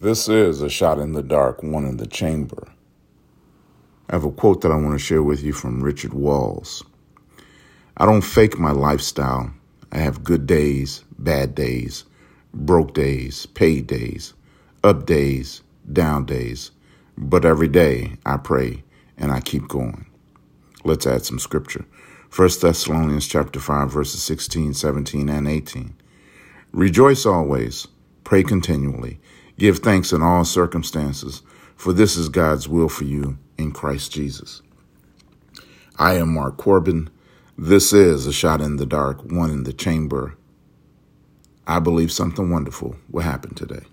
This is a shot in the dark, one in the chamber. I have a quote that I want to share with you from Richard Walls. I don't fake my lifestyle. I have good days, bad days, broke days, paid days, up days, down days. But every day I pray and I keep going. Let's add some scripture. 1 Thessalonians chapter 5 verses 16, 17 and 18. Rejoice always, pray continually, give thanks in all circumstances, for this is God's will for you in Christ Jesus. I am Mark Corbin. This is a shot in the dark, one in the chamber. I believe something wonderful will happen today.